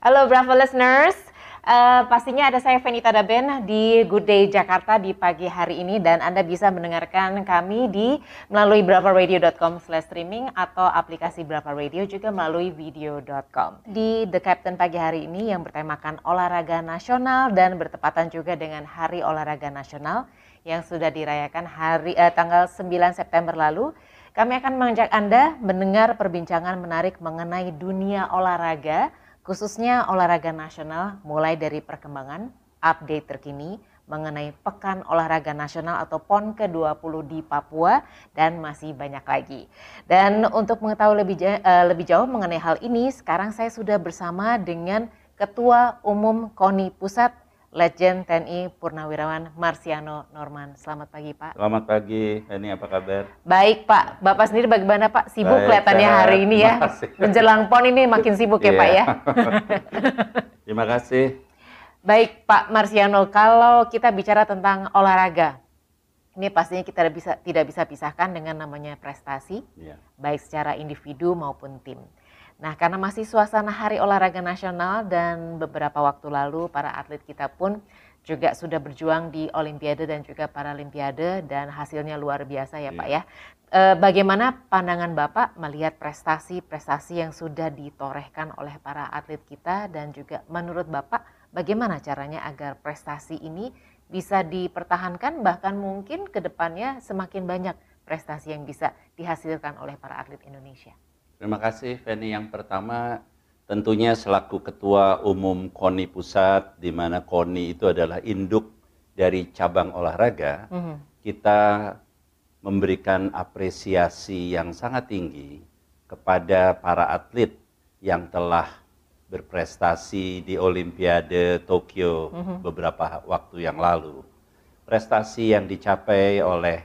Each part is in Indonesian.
Halo Bravo listeners, uh, pastinya ada saya Venita Daben di Good Day Jakarta di pagi hari ini dan Anda bisa mendengarkan kami di melalui bravaradio.com slash streaming atau aplikasi Brava Radio juga melalui video.com. Di The Captain pagi hari ini yang bertemakan olahraga nasional dan bertepatan juga dengan Hari Olahraga Nasional yang sudah dirayakan hari uh, tanggal 9 September lalu. Kami akan mengajak Anda mendengar perbincangan menarik mengenai dunia olahraga khususnya olahraga nasional mulai dari perkembangan, update terkini mengenai Pekan Olahraga Nasional atau PON ke-20 di Papua dan masih banyak lagi. Dan untuk mengetahui lebih, uh, lebih jauh mengenai hal ini, sekarang saya sudah bersama dengan Ketua Umum KONI Pusat Legend TNI Purnawirawan Marsiano Norman. Selamat pagi Pak. Selamat pagi, ini apa kabar? Baik Pak, Bapak sendiri bagaimana Pak? Sibuk Baik, kelihatannya hari ini ya. Menjelang PON ini makin sibuk ya Pak ya. Terima kasih. Baik Pak Marsiano, kalau kita bicara tentang olahraga, ini pastinya kita bisa, tidak bisa pisahkan dengan namanya prestasi, ya. baik secara individu maupun tim. Nah, karena masih suasana Hari Olahraga Nasional dan beberapa waktu lalu para atlet kita pun juga sudah berjuang di Olimpiade dan juga Paralimpiade dan hasilnya luar biasa ya Pak iya. ya. E, bagaimana pandangan Bapak melihat prestasi-prestasi yang sudah ditorehkan oleh para atlet kita dan juga menurut Bapak bagaimana caranya agar prestasi ini bisa dipertahankan bahkan mungkin ke depannya semakin banyak prestasi yang bisa dihasilkan oleh para atlet Indonesia? Terima kasih Feni. Yang pertama tentunya selaku Ketua Umum KONI Pusat, di mana KONI itu adalah induk dari cabang olahraga, mm -hmm. kita memberikan apresiasi yang sangat tinggi kepada para atlet yang telah berprestasi di Olimpiade Tokyo mm -hmm. beberapa waktu yang lalu. Prestasi yang dicapai oleh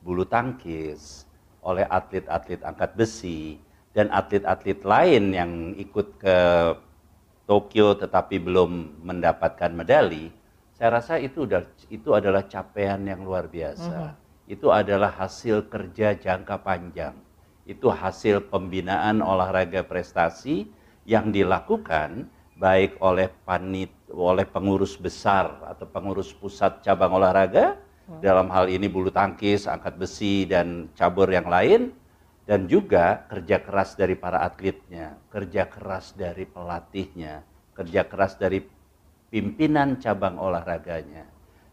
bulu tangkis, oleh atlet-atlet angkat besi, dan atlet-atlet lain yang ikut ke Tokyo tetapi belum mendapatkan medali, saya rasa itu itu adalah capaian yang luar biasa. Mm -hmm. Itu adalah hasil kerja jangka panjang. Itu hasil pembinaan olahraga prestasi yang dilakukan baik oleh panit oleh pengurus besar atau pengurus pusat cabang olahraga hmm. dalam hal ini bulu tangkis, angkat besi dan cabur yang lain dan juga kerja keras dari para atletnya, kerja keras dari pelatihnya, kerja keras dari pimpinan cabang olahraganya.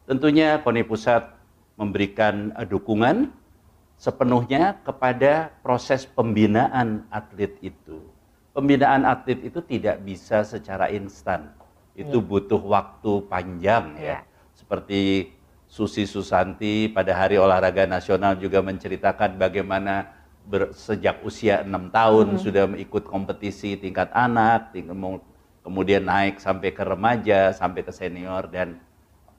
Tentunya KONI Pusat memberikan eh, dukungan sepenuhnya kepada proses pembinaan atlet itu. Pembinaan atlet itu tidak bisa secara instan. Itu ya. butuh waktu panjang ya. ya. Seperti Susi Susanti pada Hari Olahraga Nasional juga menceritakan bagaimana ber, sejak usia enam tahun hmm. sudah ikut kompetisi tingkat anak, kemudian naik sampai ke remaja, sampai ke senior dan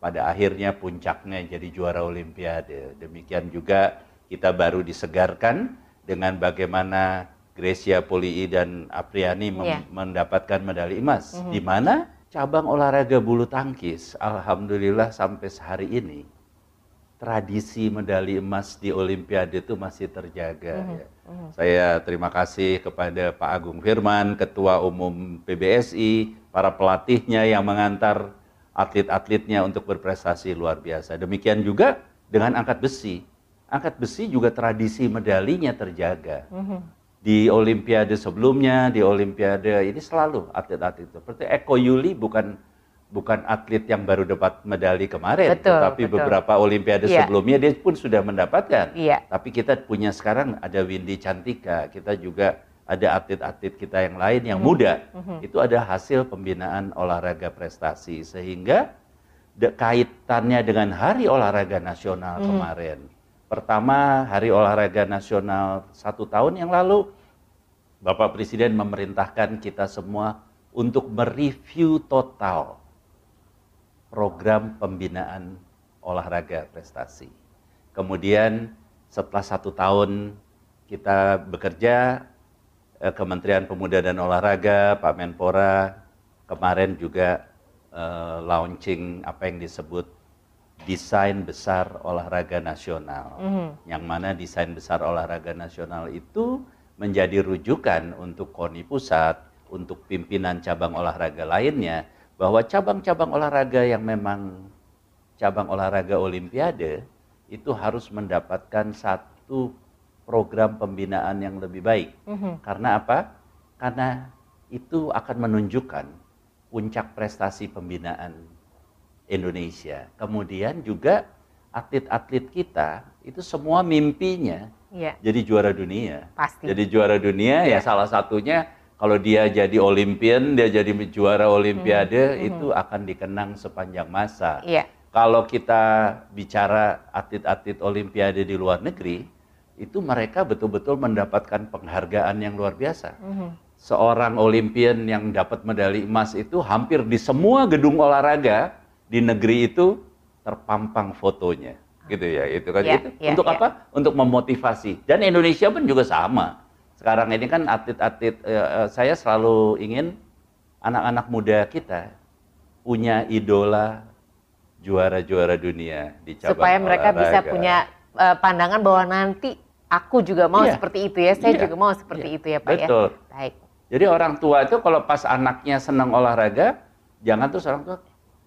pada akhirnya puncaknya jadi juara olimpiade. Demikian juga kita baru disegarkan dengan bagaimana Gracia Polii dan Apriani yeah. mendapatkan medali emas mm -hmm. di mana cabang olahraga bulu tangkis alhamdulillah sampai sehari ini tradisi medali emas di Olimpiade itu masih terjaga. Mm -hmm. ya. Mm -hmm. Saya terima kasih kepada Pak Agung Firman, Ketua Umum PBSI, para pelatihnya yang mengantar atlet-atletnya untuk berprestasi luar biasa. Demikian juga dengan angkat besi. Angkat besi juga tradisi medalinya terjaga. Mm -hmm. Di Olimpiade sebelumnya, di Olimpiade ini selalu atlet-atlet itu. Seperti Eko Yuli bukan bukan atlet yang baru dapat medali kemarin, betul, tetapi betul. beberapa olimpiade yeah. sebelumnya dia pun sudah mendapatkan. Yeah. Tapi kita punya sekarang ada Windy Cantika, kita juga ada atlet-atlet kita yang lain yang mm -hmm. muda. Mm -hmm. Itu ada hasil pembinaan olahraga prestasi sehingga kaitannya dengan Hari Olahraga Nasional mm -hmm. kemarin. Pertama Hari Olahraga Nasional satu tahun yang lalu, Bapak Presiden memerintahkan kita semua untuk mereview total program pembinaan olahraga prestasi. Kemudian setelah satu tahun kita bekerja, eh, Kementerian Pemuda dan Olahraga, Pak Menpora kemarin juga eh, launching apa yang disebut desain besar olahraga nasional, mm -hmm. yang mana desain besar olahraga nasional itu menjadi rujukan untuk KONI pusat, untuk pimpinan cabang olahraga lainnya bahwa cabang-cabang olahraga yang memang cabang olahraga olimpiade itu harus mendapatkan satu program pembinaan yang lebih baik. Mhm. Karena apa? Karena itu akan menunjukkan puncak prestasi pembinaan Indonesia. Kemudian juga atlet-atlet kita itu semua mimpinya Iya, jadi juara dunia. pasti. Jadi juara dunia ya Iya. salah satunya kalau dia jadi olimpian, dia jadi juara olimpiade Mhm. itu akan dikenang sepanjang masa. Iya, Kalau kita bicara atlet-atlet olimpiade di luar negeri, itu mereka betul-betul mendapatkan penghargaan yang luar biasa. Mhm. Seorang olimpian yang dapat medali emas itu hampir di semua gedung olahraga di negeri itu terpampang fotonya. Gitu ya, itu kan Iya, itu iya, untuk iya. apa? Untuk memotivasi. Dan Indonesia pun juga sama. Sekarang ini kan atlet-atlet eh, eh, saya selalu ingin anak-anak muda kita punya idola juara-juara dunia di cabang supaya mereka bisa punya uh, pandangan bahwa nanti aku juga mau Iya. seperti itu ya, saya Iya. juga mau seperti Iya. itu ya Pak ya. Betul. Baik. Jadi orang tua itu kalau pas anaknya senang olahraga, jangan terus orang tua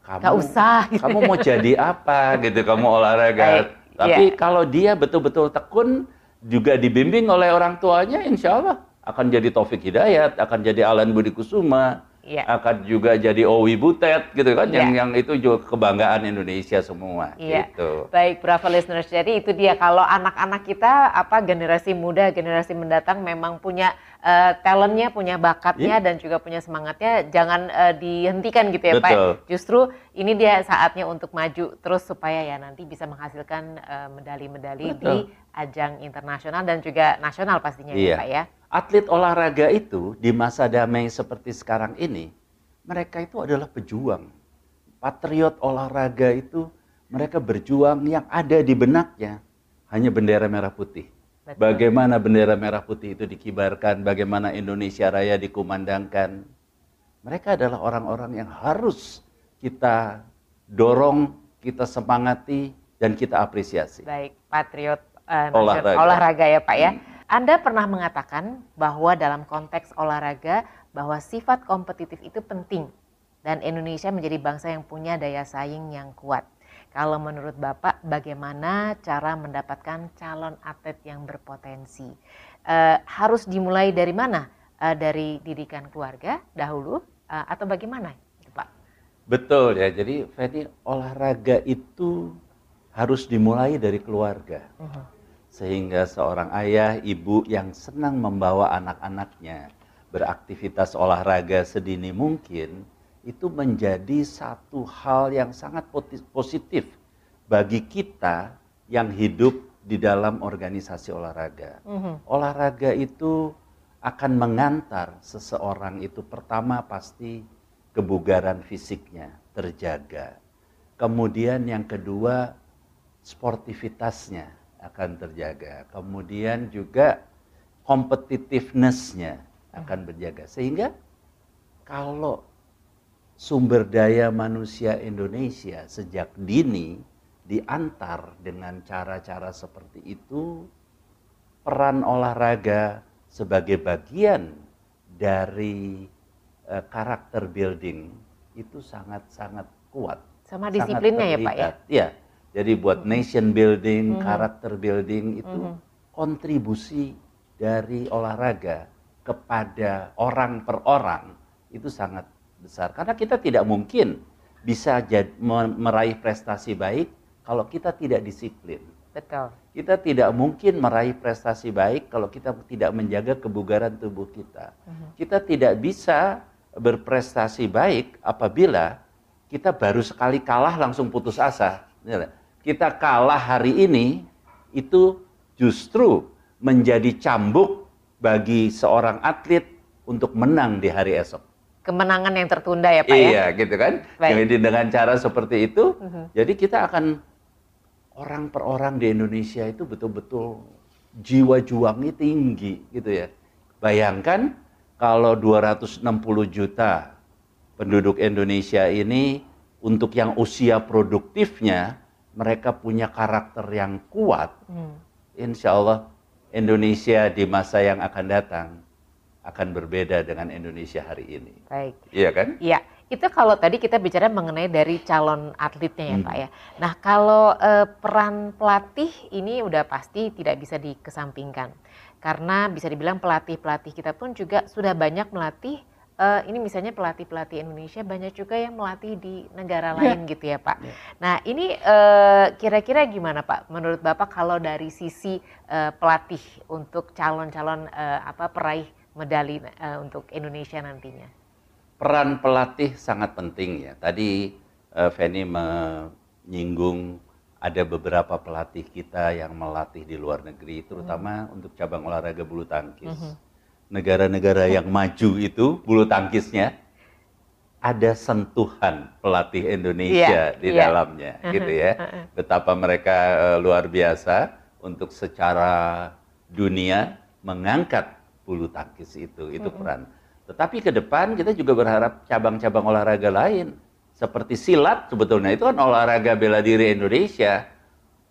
kamu Gak usah. gitu. kamu mau jadi apa gitu kamu olahraga. Baik, Tapi iya. kalau dia betul-betul tekun juga dibimbing oleh orang tuanya, insya Allah akan jadi Taufik Hidayat, akan jadi Alan Budi Kusuma, Iya. akan juga jadi Owi Butet gitu kan, yang Iya. yang itu juga kebanggaan Indonesia semua. Iya. Gitu. Baik, Bravo listeners. Jadi itu dia kalau anak-anak kita apa generasi muda, generasi mendatang memang punya eh, talentnya, punya bakatnya dan juga punya semangatnya, jangan eh, dihentikan gitu ya Pak. Betul. Justru ini dia saatnya untuk maju terus supaya ya nanti bisa menghasilkan eh, medali-medali di Betul. ajang internasional dan juga nasional pastinya ya Iya. Pak ya. Atlet olahraga itu di masa damai seperti sekarang ini, mereka itu adalah pejuang. Patriot olahraga itu mereka berjuang yang ada di benaknya hanya bendera merah putih. Betul. Bagaimana bendera merah putih itu dikibarkan, bagaimana Indonesia Raya dikumandangkan. Mereka adalah orang-orang yang harus kita dorong, kita semangati, dan kita apresiasi. Baik, patriot nasional- Olahraga. olahraga ya Pak ya. Hmm. Anda pernah mengatakan bahwa dalam konteks olahraga bahwa sifat kompetitif itu penting dan Indonesia menjadi bangsa yang punya daya saing yang kuat. Kalau menurut Bapak bagaimana cara mendapatkan calon atlet yang berpotensi? Eh, harus dimulai dari mana? Eh, dari didikan keluarga dahulu eh, atau bagaimana? Betul ya, jadi Feni olahraga itu harus dimulai dari keluarga. Sehingga seorang ayah, ibu yang senang membawa anak-anaknya beraktivitas olahraga sedini mungkin, itu menjadi satu hal yang sangat positif bagi kita yang hidup di dalam organisasi olahraga. Mhm. Olahraga itu akan mengantar seseorang itu pertama pasti kebugaran fisiknya terjaga. Kemudian yang kedua sportivitasnya akan terjaga. Kemudian juga competitiveness-nya akan berjaga. Sehingga kalau sumber daya manusia Indonesia sejak dini diantar dengan cara-cara seperti itu, peran olahraga sebagai bagian dari karakter building itu sangat-sangat kuat. Sama disiplinnya ya Pak ya. Iya. Jadi buat nation building, Mhm. karakter building itu Mhm. kontribusi dari olahraga kepada orang per orang itu sangat besar. Karena kita tidak mungkin bisa jad- meraih prestasi baik kalau kita tidak disiplin. Betul. Kita tidak mungkin meraih prestasi baik kalau kita tidak menjaga kebugaran tubuh kita. Mhm. Kita tidak bisa berprestasi baik apabila kita baru sekali kalah langsung putus asa. Kita kalah hari ini itu justru menjadi cambuk bagi seorang atlet untuk menang di hari esok. Kemenangan yang tertunda ya Pak ya. Iya, gitu kan? Baik. Jadi dengan cara seperti itu, Mhm. jadi kita akan orang per orang di Indonesia itu betul-betul jiwa juangnya tinggi gitu ya. Bayangkan kalau 260 juta penduduk Indonesia ini untuk yang usia produktifnya mereka punya karakter yang kuat, Hmm. insya Allah Indonesia di masa yang akan datang akan berbeda dengan Indonesia hari ini. Baik. Iya kan? Iya, itu kalau tadi kita bicara mengenai dari calon atletnya ya Hmm. Pak ya. Nah kalau eh, peran pelatih ini udah pasti tidak bisa dikesampingkan. Karena bisa dibilang pelatih-pelatih kita pun juga sudah banyak melatih, eh, ini misalnya pelatih-pelatih Indonesia banyak juga yang melatih di negara Ya. lain gitu ya Pak. Ya. Nah ini eh, kira-kira gimana Pak menurut Bapak kalau dari sisi eh, pelatih untuk calon-calon eh, apa peraih medali eh, untuk Indonesia nantinya? Peran pelatih sangat penting ya. Tadi eh, Feni menyinggung ada beberapa pelatih kita yang melatih di luar negeri, terutama untuk cabang olahraga bulu tangkis. Mhm. Negara-negara yang maju itu bulu tangkisnya ada sentuhan pelatih Indonesia Iya, di iya. dalamnya, gitu ya. Heeh. Betapa mereka eh, luar biasa untuk secara dunia mengangkat bulu tangkis itu, itu peran. Tetapi ke depan kita juga berharap cabang-cabang olahraga lain seperti silat sebetulnya itu kan olahraga bela diri Indonesia.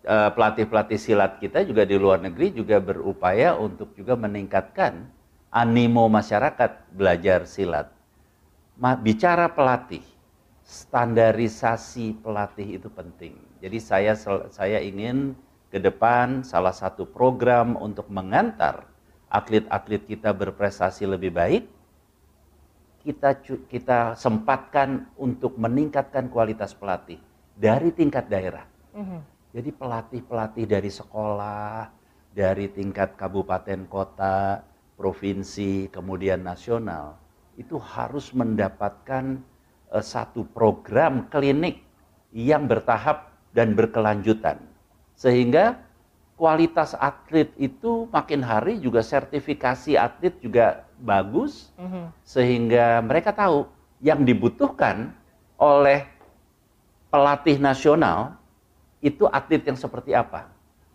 Eh, Pelatih-pelatih silat kita juga di luar negeri juga berupaya untuk juga meningkatkan animo masyarakat belajar silat. Bicara pelatih, standarisasi pelatih itu penting. Jadi saya saya ingin ke depan salah satu program untuk mengantar atlet-atlet kita berprestasi lebih baik kita kita sempatkan untuk meningkatkan kualitas pelatih dari tingkat daerah. Mhm. Jadi pelatih-pelatih dari sekolah, dari tingkat kabupaten kota, provinsi, kemudian nasional itu harus mendapatkan eh, satu program klinik yang bertahap dan berkelanjutan. Sehingga kualitas atlet itu makin hari juga sertifikasi atlet juga bagus Mhm. sehingga mereka tahu yang dibutuhkan oleh pelatih nasional itu atlet yang seperti apa.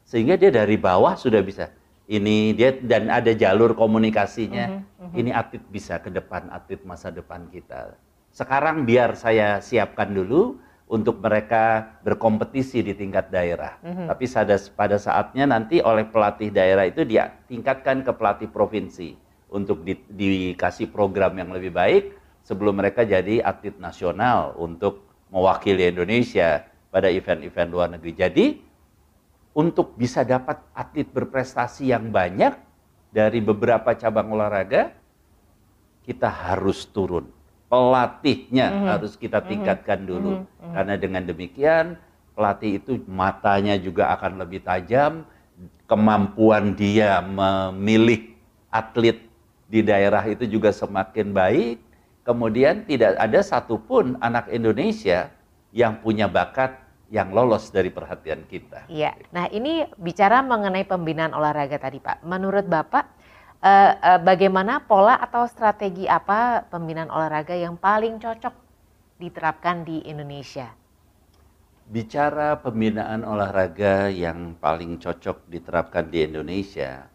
Sehingga dia dari bawah sudah bisa. Ini dia dan ada jalur komunikasinya. Mhm, mhm. Ini atlet bisa ke depan, atlet masa depan kita. Sekarang biar saya siapkan dulu untuk mereka berkompetisi di tingkat daerah. Mhm. Tapi pada, pada saatnya nanti oleh pelatih daerah itu dia tingkatkan ke pelatih provinsi untuk di- dikasih program yang lebih baik sebelum mereka jadi atlet nasional untuk mewakili Indonesia pada event-event luar negeri. Jadi untuk bisa dapat atlet berprestasi yang banyak dari beberapa cabang olahraga, kita harus turun. Pelatihnya Mhm. harus kita tingkatkan dulu. Mhm. Mhm. Karena dengan demikian, pelatih itu matanya juga akan lebih tajam, kemampuan dia memilih atlet di daerah itu juga semakin baik. Kemudian tidak ada satupun anak Indonesia yang punya bakat yang lolos dari perhatian kita. Iya. Nah ini bicara mengenai pembinaan olahraga tadi Pak. Menurut Bapak eh, eh, bagaimana pola atau strategi apa pembinaan olahraga yang paling cocok diterapkan di Indonesia? Bicara pembinaan olahraga yang paling cocok diterapkan di Indonesia,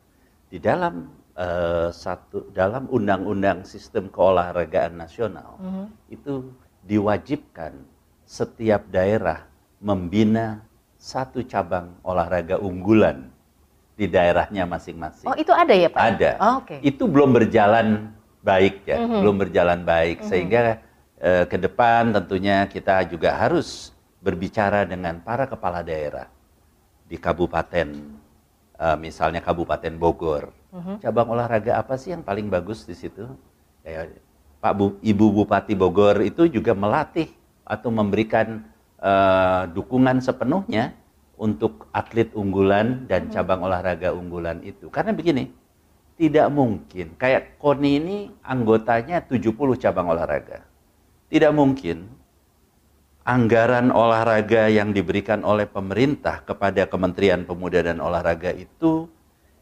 di dalam eh, satu dalam undang-undang sistem keolahragaan nasional Mhm. itu diwajibkan setiap daerah membina satu cabang olahraga unggulan di daerahnya masing-masing. Oh itu ada ya Pak? Ada. Oh, Oke. Itu belum berjalan baik ya, Mhm. belum berjalan baik Mhm. sehingga eh, ke depan tentunya kita juga harus berbicara dengan para kepala daerah di kabupaten, eh, misalnya Kabupaten Bogor. Mhm. Cabang olahraga apa sih yang paling bagus di situ? Kayak Pak Bu, Ibu Bupati Bogor itu juga melatih atau memberikan eh, dukungan sepenuhnya untuk atlet unggulan dan cabang olahraga unggulan itu. Karena begini, tidak mungkin kayak KONI ini anggotanya 70 cabang olahraga. Tidak mungkin anggaran olahraga yang diberikan oleh pemerintah kepada Kementerian Pemuda dan Olahraga itu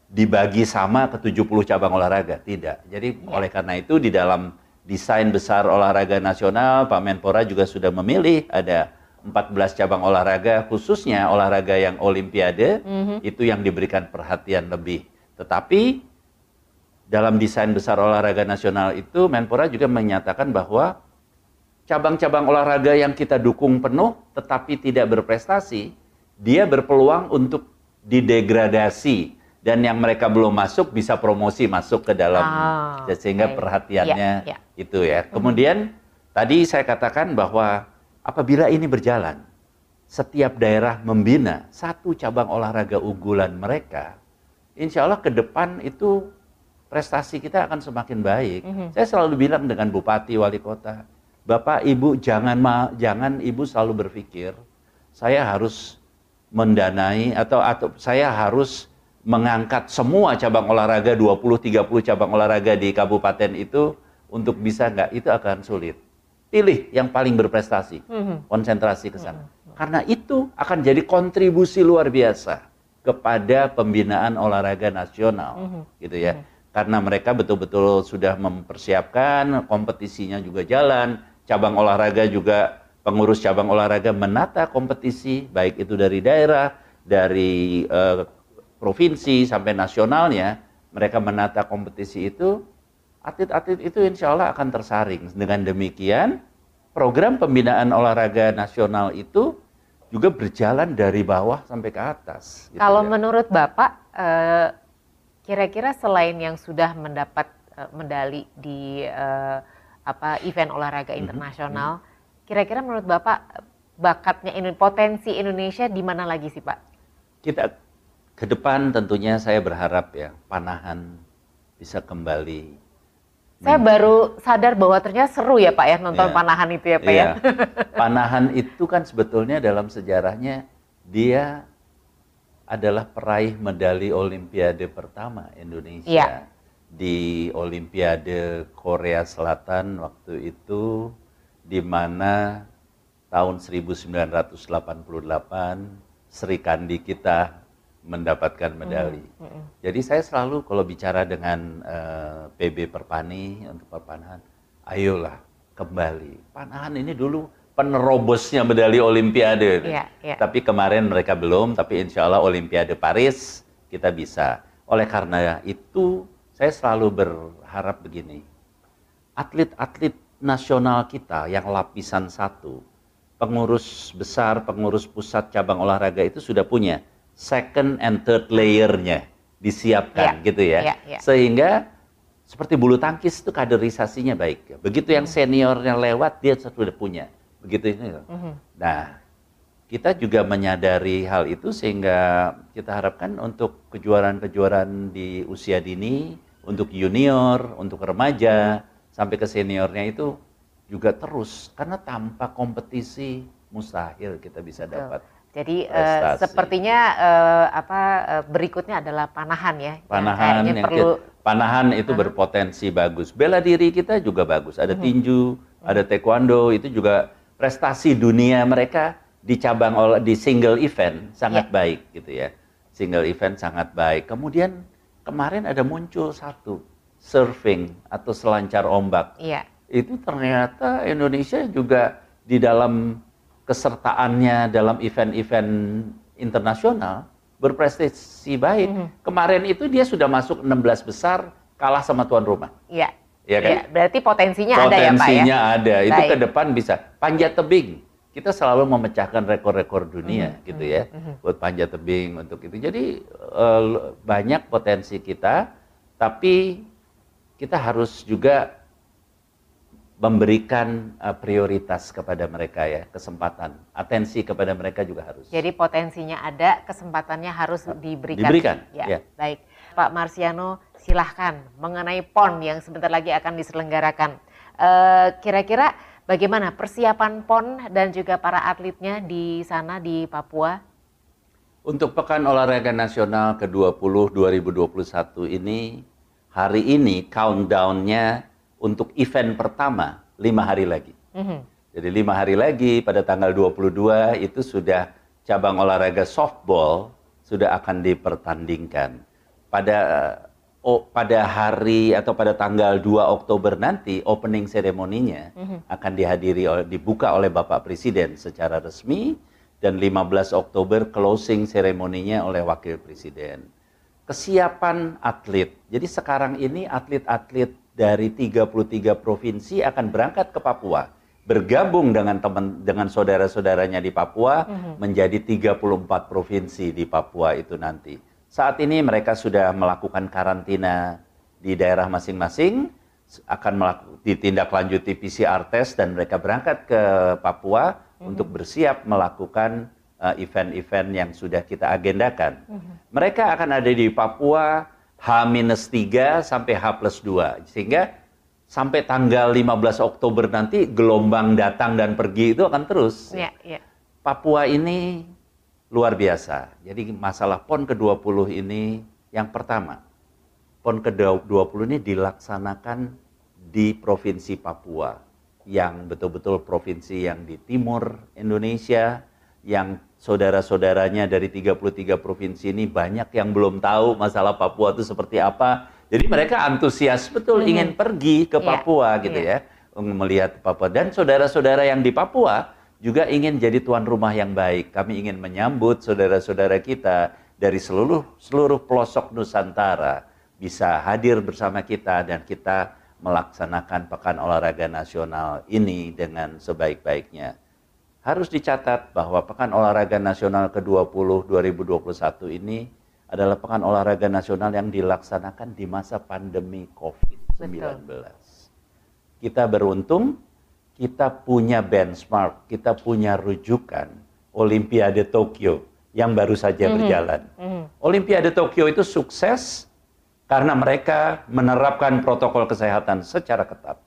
dibagi sama ke 70 cabang olahraga. Tidak. Jadi oleh karena itu di dalam desain besar olahraga nasional Pak Menpora juga sudah memilih ada 14 cabang olahraga khususnya olahraga yang olimpiade Mhm. itu yang diberikan perhatian lebih. Tetapi dalam desain besar olahraga nasional itu Menpora juga menyatakan bahwa cabang-cabang olahraga yang kita dukung penuh tetapi tidak berprestasi, dia berpeluang untuk didegradasi dan yang mereka belum masuk bisa promosi masuk ke dalam Ah, sehingga baik. perhatiannya Ya, ya. itu ya. Kemudian tadi saya katakan bahwa apabila ini berjalan, setiap daerah membina satu cabang olahraga unggulan mereka, insya Allah ke depan itu prestasi kita akan semakin baik. Mhm. Saya selalu bilang dengan bupati, wali kota, bapak, ibu jangan ma jangan ibu selalu berpikir saya harus mendanai atau atau saya harus mengangkat semua cabang olahraga 20-30 cabang olahraga di kabupaten itu untuk bisa nggak itu akan sulit. Pilih yang paling berprestasi, Mhm. konsentrasi ke sana. Karena itu akan jadi kontribusi luar biasa kepada pembinaan olahraga nasional, Mhm. gitu ya. Karena mereka betul-betul sudah mempersiapkan, kompetisinya juga jalan, cabang olahraga juga pengurus cabang olahraga menata kompetisi, baik itu dari daerah, dari eh, provinsi sampai nasionalnya, mereka menata kompetisi itu, atlet-atlet itu insya Allah akan tersaring. Dengan demikian, program pembinaan olahraga nasional itu juga berjalan dari bawah sampai ke atas. gitu Kalau ya. menurut Bapak, eh, kira-kira selain yang sudah mendapat eh, medali di eh, apa event olahraga Mhm, internasional, kira-kira menurut Bapak bakatnya ini potensi Indonesia di mana lagi sih Pak? kita ke depan tentunya saya berharap ya panahan bisa kembali. Saya baru sadar bahwa ternyata seru ya Pak ya nonton Iya. panahan itu ya Pak ya. Iya. Panahan itu kan sebetulnya dalam sejarahnya dia adalah peraih medali Olimpiade pertama Indonesia Iya. di Olimpiade Korea Selatan waktu itu di mana tahun 1988 Sri Kandi kita mendapatkan medali. Mm-mm. Jadi saya selalu kalau bicara dengan eh, PB Perpani untuk perpanahan, ayolah kembali. Panahan ini dulu penerobosnya medali Olimpiade. Iya, iya. Tapi kemarin mereka belum, tapi insya Allah Olimpiade Paris kita bisa. Oleh karena itu, saya selalu berharap begini. Atlet-atlet nasional kita yang lapisan satu, pengurus besar, pengurus pusat cabang olahraga itu sudah punya second and third layer-nya disiapkan Iya, gitu ya. iya, iya. Sehingga seperti bulu tangkis itu kaderisasinya baik. Begitu yang seniornya lewat dia sudah punya. Begitu ini. Mhm. Nah, kita juga menyadari hal itu sehingga kita harapkan untuk kejuaraan-kejuaraan di usia dini, untuk junior, untuk remaja, sampai ke seniornya itu juga terus. Karena tanpa kompetisi mustahil kita bisa Betul. dapat Jadi prestasi. sepertinya eh, apa eh, berikutnya adalah panahan ya. yang panahan kayaknya yang perlu kita- panahan itu berpotensi bagus. Bela diri kita juga bagus. Ada tinju, ada taekwondo, itu juga prestasi dunia mereka di cabang olah di single event sangat Iya. baik gitu ya. Single event sangat baik. Kemudian kemarin ada muncul satu surfing atau selancar ombak. Iya. Itu ternyata Indonesia juga di dalam kesertaannya dalam event-event internasional berprestasi baik. Mhm. Kemarin itu dia sudah masuk 16 besar kalah sama tuan rumah. Iya. Ya kan? Iya, berarti potensinya, ada ya Pak ya. Potensinya ada. Itu Baik. ke depan bisa. Panjat tebing. Kita selalu memecahkan rekor-rekor dunia Mhm, gitu mhm, ya. mhm. Buat panjat tebing untuk itu. Jadi eh, banyak potensi kita tapi kita harus juga memberikan eh, prioritas kepada mereka ya, kesempatan, atensi kepada mereka juga harus. Jadi potensinya ada, kesempatannya harus diberikan. Diberikan, Ya, ya. baik. Pak Marsiano, silahkan mengenai PON yang sebentar lagi akan diselenggarakan. Eh, Kira-kira bagaimana persiapan PON dan juga para atletnya di sana di Papua? Untuk Pekan Olahraga Nasional ke-20 2021 ini, hari ini countdown-nya untuk event pertama lima hari lagi. Mhm. Jadi lima hari lagi pada tanggal 22 itu sudah cabang olahraga softball sudah akan dipertandingkan. Pada oh, pada hari atau pada tanggal 2 Oktober nanti opening seremoninya Mhm. akan dihadiri oleh dibuka oleh Bapak Presiden secara resmi dan 15 Oktober closing seremoninya oleh Wakil Presiden. Kesiapan atlet. Jadi sekarang ini atlet-atlet dari 33 provinsi akan berangkat ke Papua, bergabung dengan teman dengan saudara-saudaranya di Papua Mhm. menjadi 34 provinsi di Papua itu nanti. Saat ini mereka sudah melakukan karantina di daerah masing-masing, akan melakukan ditindaklanjuti PCR test dan mereka berangkat ke Papua mm-hmm. untuk bersiap melakukan uh, event-event yang sudah kita agendakan. Mm-hmm. Mereka akan ada di Papua H-3 sampai H+2 sehingga sampai tanggal 15 Oktober nanti gelombang datang dan pergi itu akan terus. Yeah, yeah. Papua ini luar biasa. Jadi masalah PON ke-20 ini yang pertama, PON ke-20 ini dilaksanakan di Provinsi Papua yang betul-betul provinsi yang di timur Indonesia yang saudara-saudaranya dari 33 provinsi ini banyak yang belum tahu masalah Papua itu seperti apa. Jadi mereka antusias betul hmm. ingin pergi ke iya, Papua yeah. gitu yeah. ya, melihat Papua dan saudara-saudara yang di Papua juga ingin jadi tuan rumah yang baik. Kami ingin menyambut saudara-saudara kita dari seluruh seluruh pelosok Nusantara bisa hadir bersama kita dan kita melaksanakan Pekan Olahraga Nasional ini dengan sebaik-baiknya. Harus dicatat bahwa Pekan Olahraga Nasional ke-20 2021 ini adalah Pekan Olahraga Nasional yang dilaksanakan di masa pandemi COVID-19. Kita beruntung, kita punya benchmark, kita punya rujukan Olimpiade Tokyo yang baru saja mm -hmm. berjalan. Mm -hmm. Olimpiade Tokyo itu sukses karena mereka menerapkan protokol kesehatan secara ketat.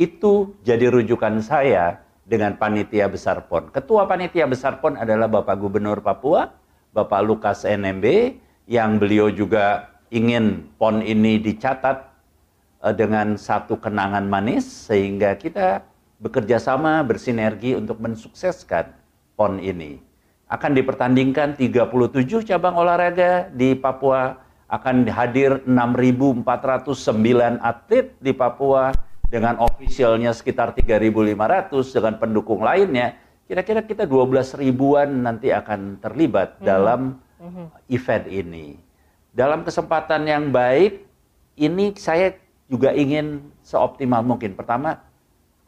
Itu jadi rujukan saya dengan panitia besar PON. Ketua panitia besar PON adalah Bapak Gubernur Papua, Bapak Lukas NMB, yang beliau juga ingin PON ini dicatat uh, dengan satu kenangan manis, sehingga kita bekerja sama bersinergi untuk mensukseskan PON ini. Akan dipertandingkan 37 cabang olahraga di Papua, akan hadir 6.409 atlet di Papua, dengan officialnya sekitar 3.500 dengan pendukung lainnya, kira-kira kita 12 ribuan nanti akan terlibat hmm. dalam hmm. event ini. Dalam kesempatan yang baik, ini saya juga ingin seoptimal mungkin. Pertama,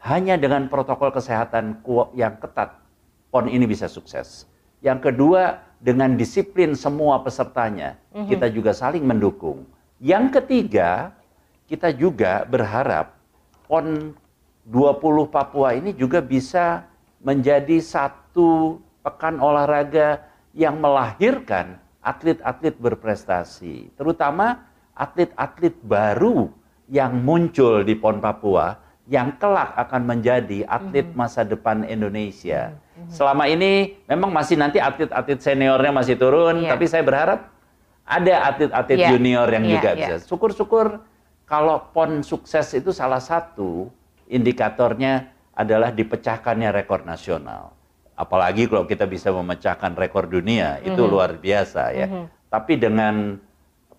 hanya dengan protokol kesehatan yang ketat, PON ini bisa sukses. Yang kedua, dengan disiplin semua pesertanya, hmm kita juga saling mendukung. Yang ketiga, kita juga berharap PON 20 Papua ini juga bisa menjadi satu pekan olahraga yang melahirkan atlet-atlet berprestasi, terutama atlet-atlet baru yang muncul di PON Papua yang kelak akan menjadi atlet mm-hmm. masa depan Indonesia. Mm-hmm. Selama ini memang masih nanti atlet-atlet seniornya masih turun, yeah. tapi saya berharap ada atlet-atlet yeah. junior yang yeah, juga yeah. bisa. Syukur-syukur kalau PON sukses itu salah satu indikatornya adalah dipecahkannya rekor nasional. Apalagi kalau kita bisa memecahkan rekor dunia, itu mm -hmm. luar biasa ya. Mm -hmm. Tapi dengan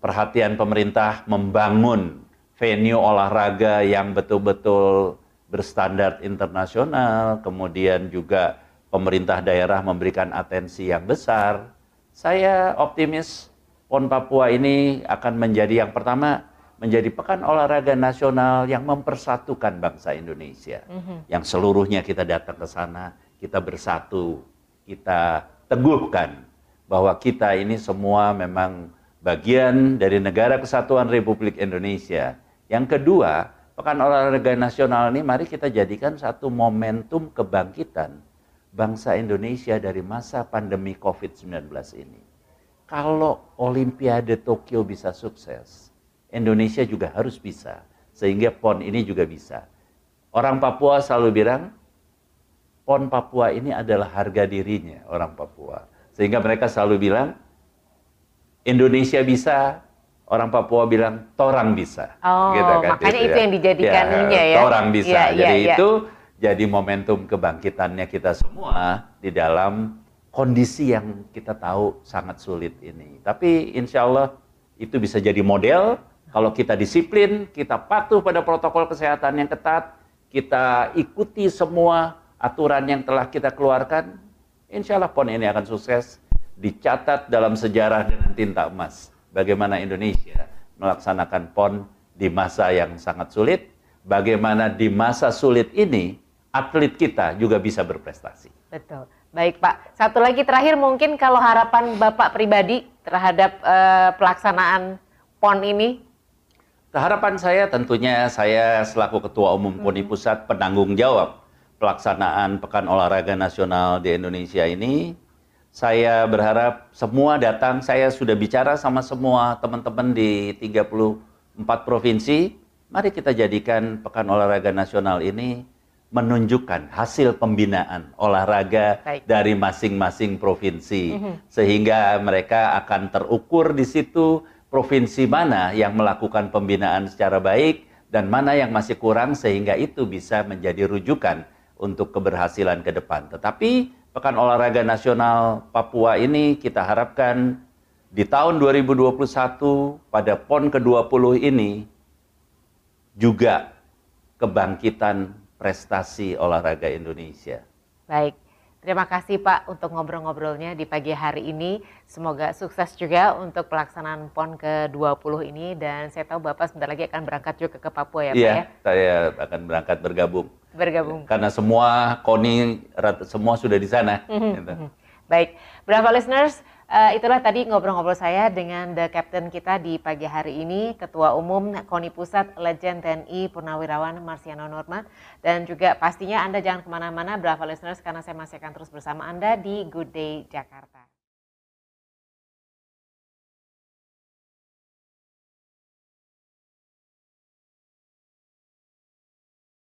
perhatian pemerintah membangun venue olahraga yang betul-betul berstandar internasional, kemudian juga pemerintah daerah memberikan atensi yang besar, saya optimis PON Papua ini akan menjadi yang pertama menjadi pekan olahraga nasional yang mempersatukan bangsa Indonesia. Mm -hmm. Yang seluruhnya kita datang ke sana, kita bersatu, kita teguhkan bahwa kita ini semua memang bagian dari negara kesatuan Republik Indonesia. Yang kedua, pekan olahraga nasional ini mari kita jadikan satu momentum kebangkitan bangsa Indonesia dari masa pandemi COVID-19 ini. Kalau Olimpiade Tokyo bisa sukses, Indonesia juga harus bisa. Sehingga PON ini juga bisa. Orang Papua selalu bilang, PON Papua ini adalah harga dirinya orang Papua. Sehingga mereka selalu bilang, Indonesia bisa, orang Papua bilang, Torang bisa. Oh, gitu kan, makanya gitu, itu ya. yang dijadikan ya, ya. Torang bisa. Ya, Jadi ya, itu jadi momentum kebangkitannya kita semua di dalam kondisi yang kita tahu sangat sulit ini. Tapi insya Allah itu bisa jadi model kalau kita disiplin, kita patuh pada protokol kesehatan yang ketat, kita ikuti semua aturan yang telah kita keluarkan, insya Allah PON ini akan sukses, dicatat dalam sejarah dengan tinta emas. Bagaimana Indonesia melaksanakan PON di masa yang sangat sulit, bagaimana di masa sulit ini atlet kita juga bisa berprestasi. Betul. Baik Pak, satu lagi terakhir mungkin kalau harapan Bapak pribadi terhadap uh, pelaksanaan PON ini? Harapan saya tentunya saya selaku Ketua Umum KONI Pusat penanggung jawab pelaksanaan Pekan Olahraga Nasional di Indonesia ini. Saya berharap semua datang, saya sudah bicara sama semua teman-teman di 34 provinsi. Mari kita jadikan Pekan Olahraga Nasional ini menunjukkan hasil pembinaan olahraga Baik. dari masing-masing provinsi, mm -hmm. sehingga mereka akan terukur di situ provinsi mana yang melakukan pembinaan secara baik dan mana yang masih kurang, sehingga itu bisa menjadi rujukan untuk keberhasilan ke depan. Tetapi Pekan Olahraga Nasional Papua ini kita harapkan di tahun 2021 pada PON ke-20 ini juga kebangkitan prestasi olahraga Indonesia. Baik, terima kasih Pak untuk ngobrol-ngobrolnya di pagi hari ini. Semoga sukses juga untuk pelaksanaan PON ke-20 ini dan saya tahu Bapak sebentar lagi akan berangkat juga ke Papua ya Pak iya, ya? saya akan berangkat bergabung. Bergabung. Karena semua KONI semua sudah di sana. Mhm, gitu. Mhm. Baik, berapa listeners? Uh, itulah tadi ngobrol-ngobrol saya dengan the captain kita di pagi hari ini, Ketua Umum KONI Pusat Legend TNI Purnawirawan Marsiano Norma. Dan juga pastinya Anda jangan ke mana-mana, berapa listeners, karena saya masih akan terus bersama Anda di Good Day Jakarta.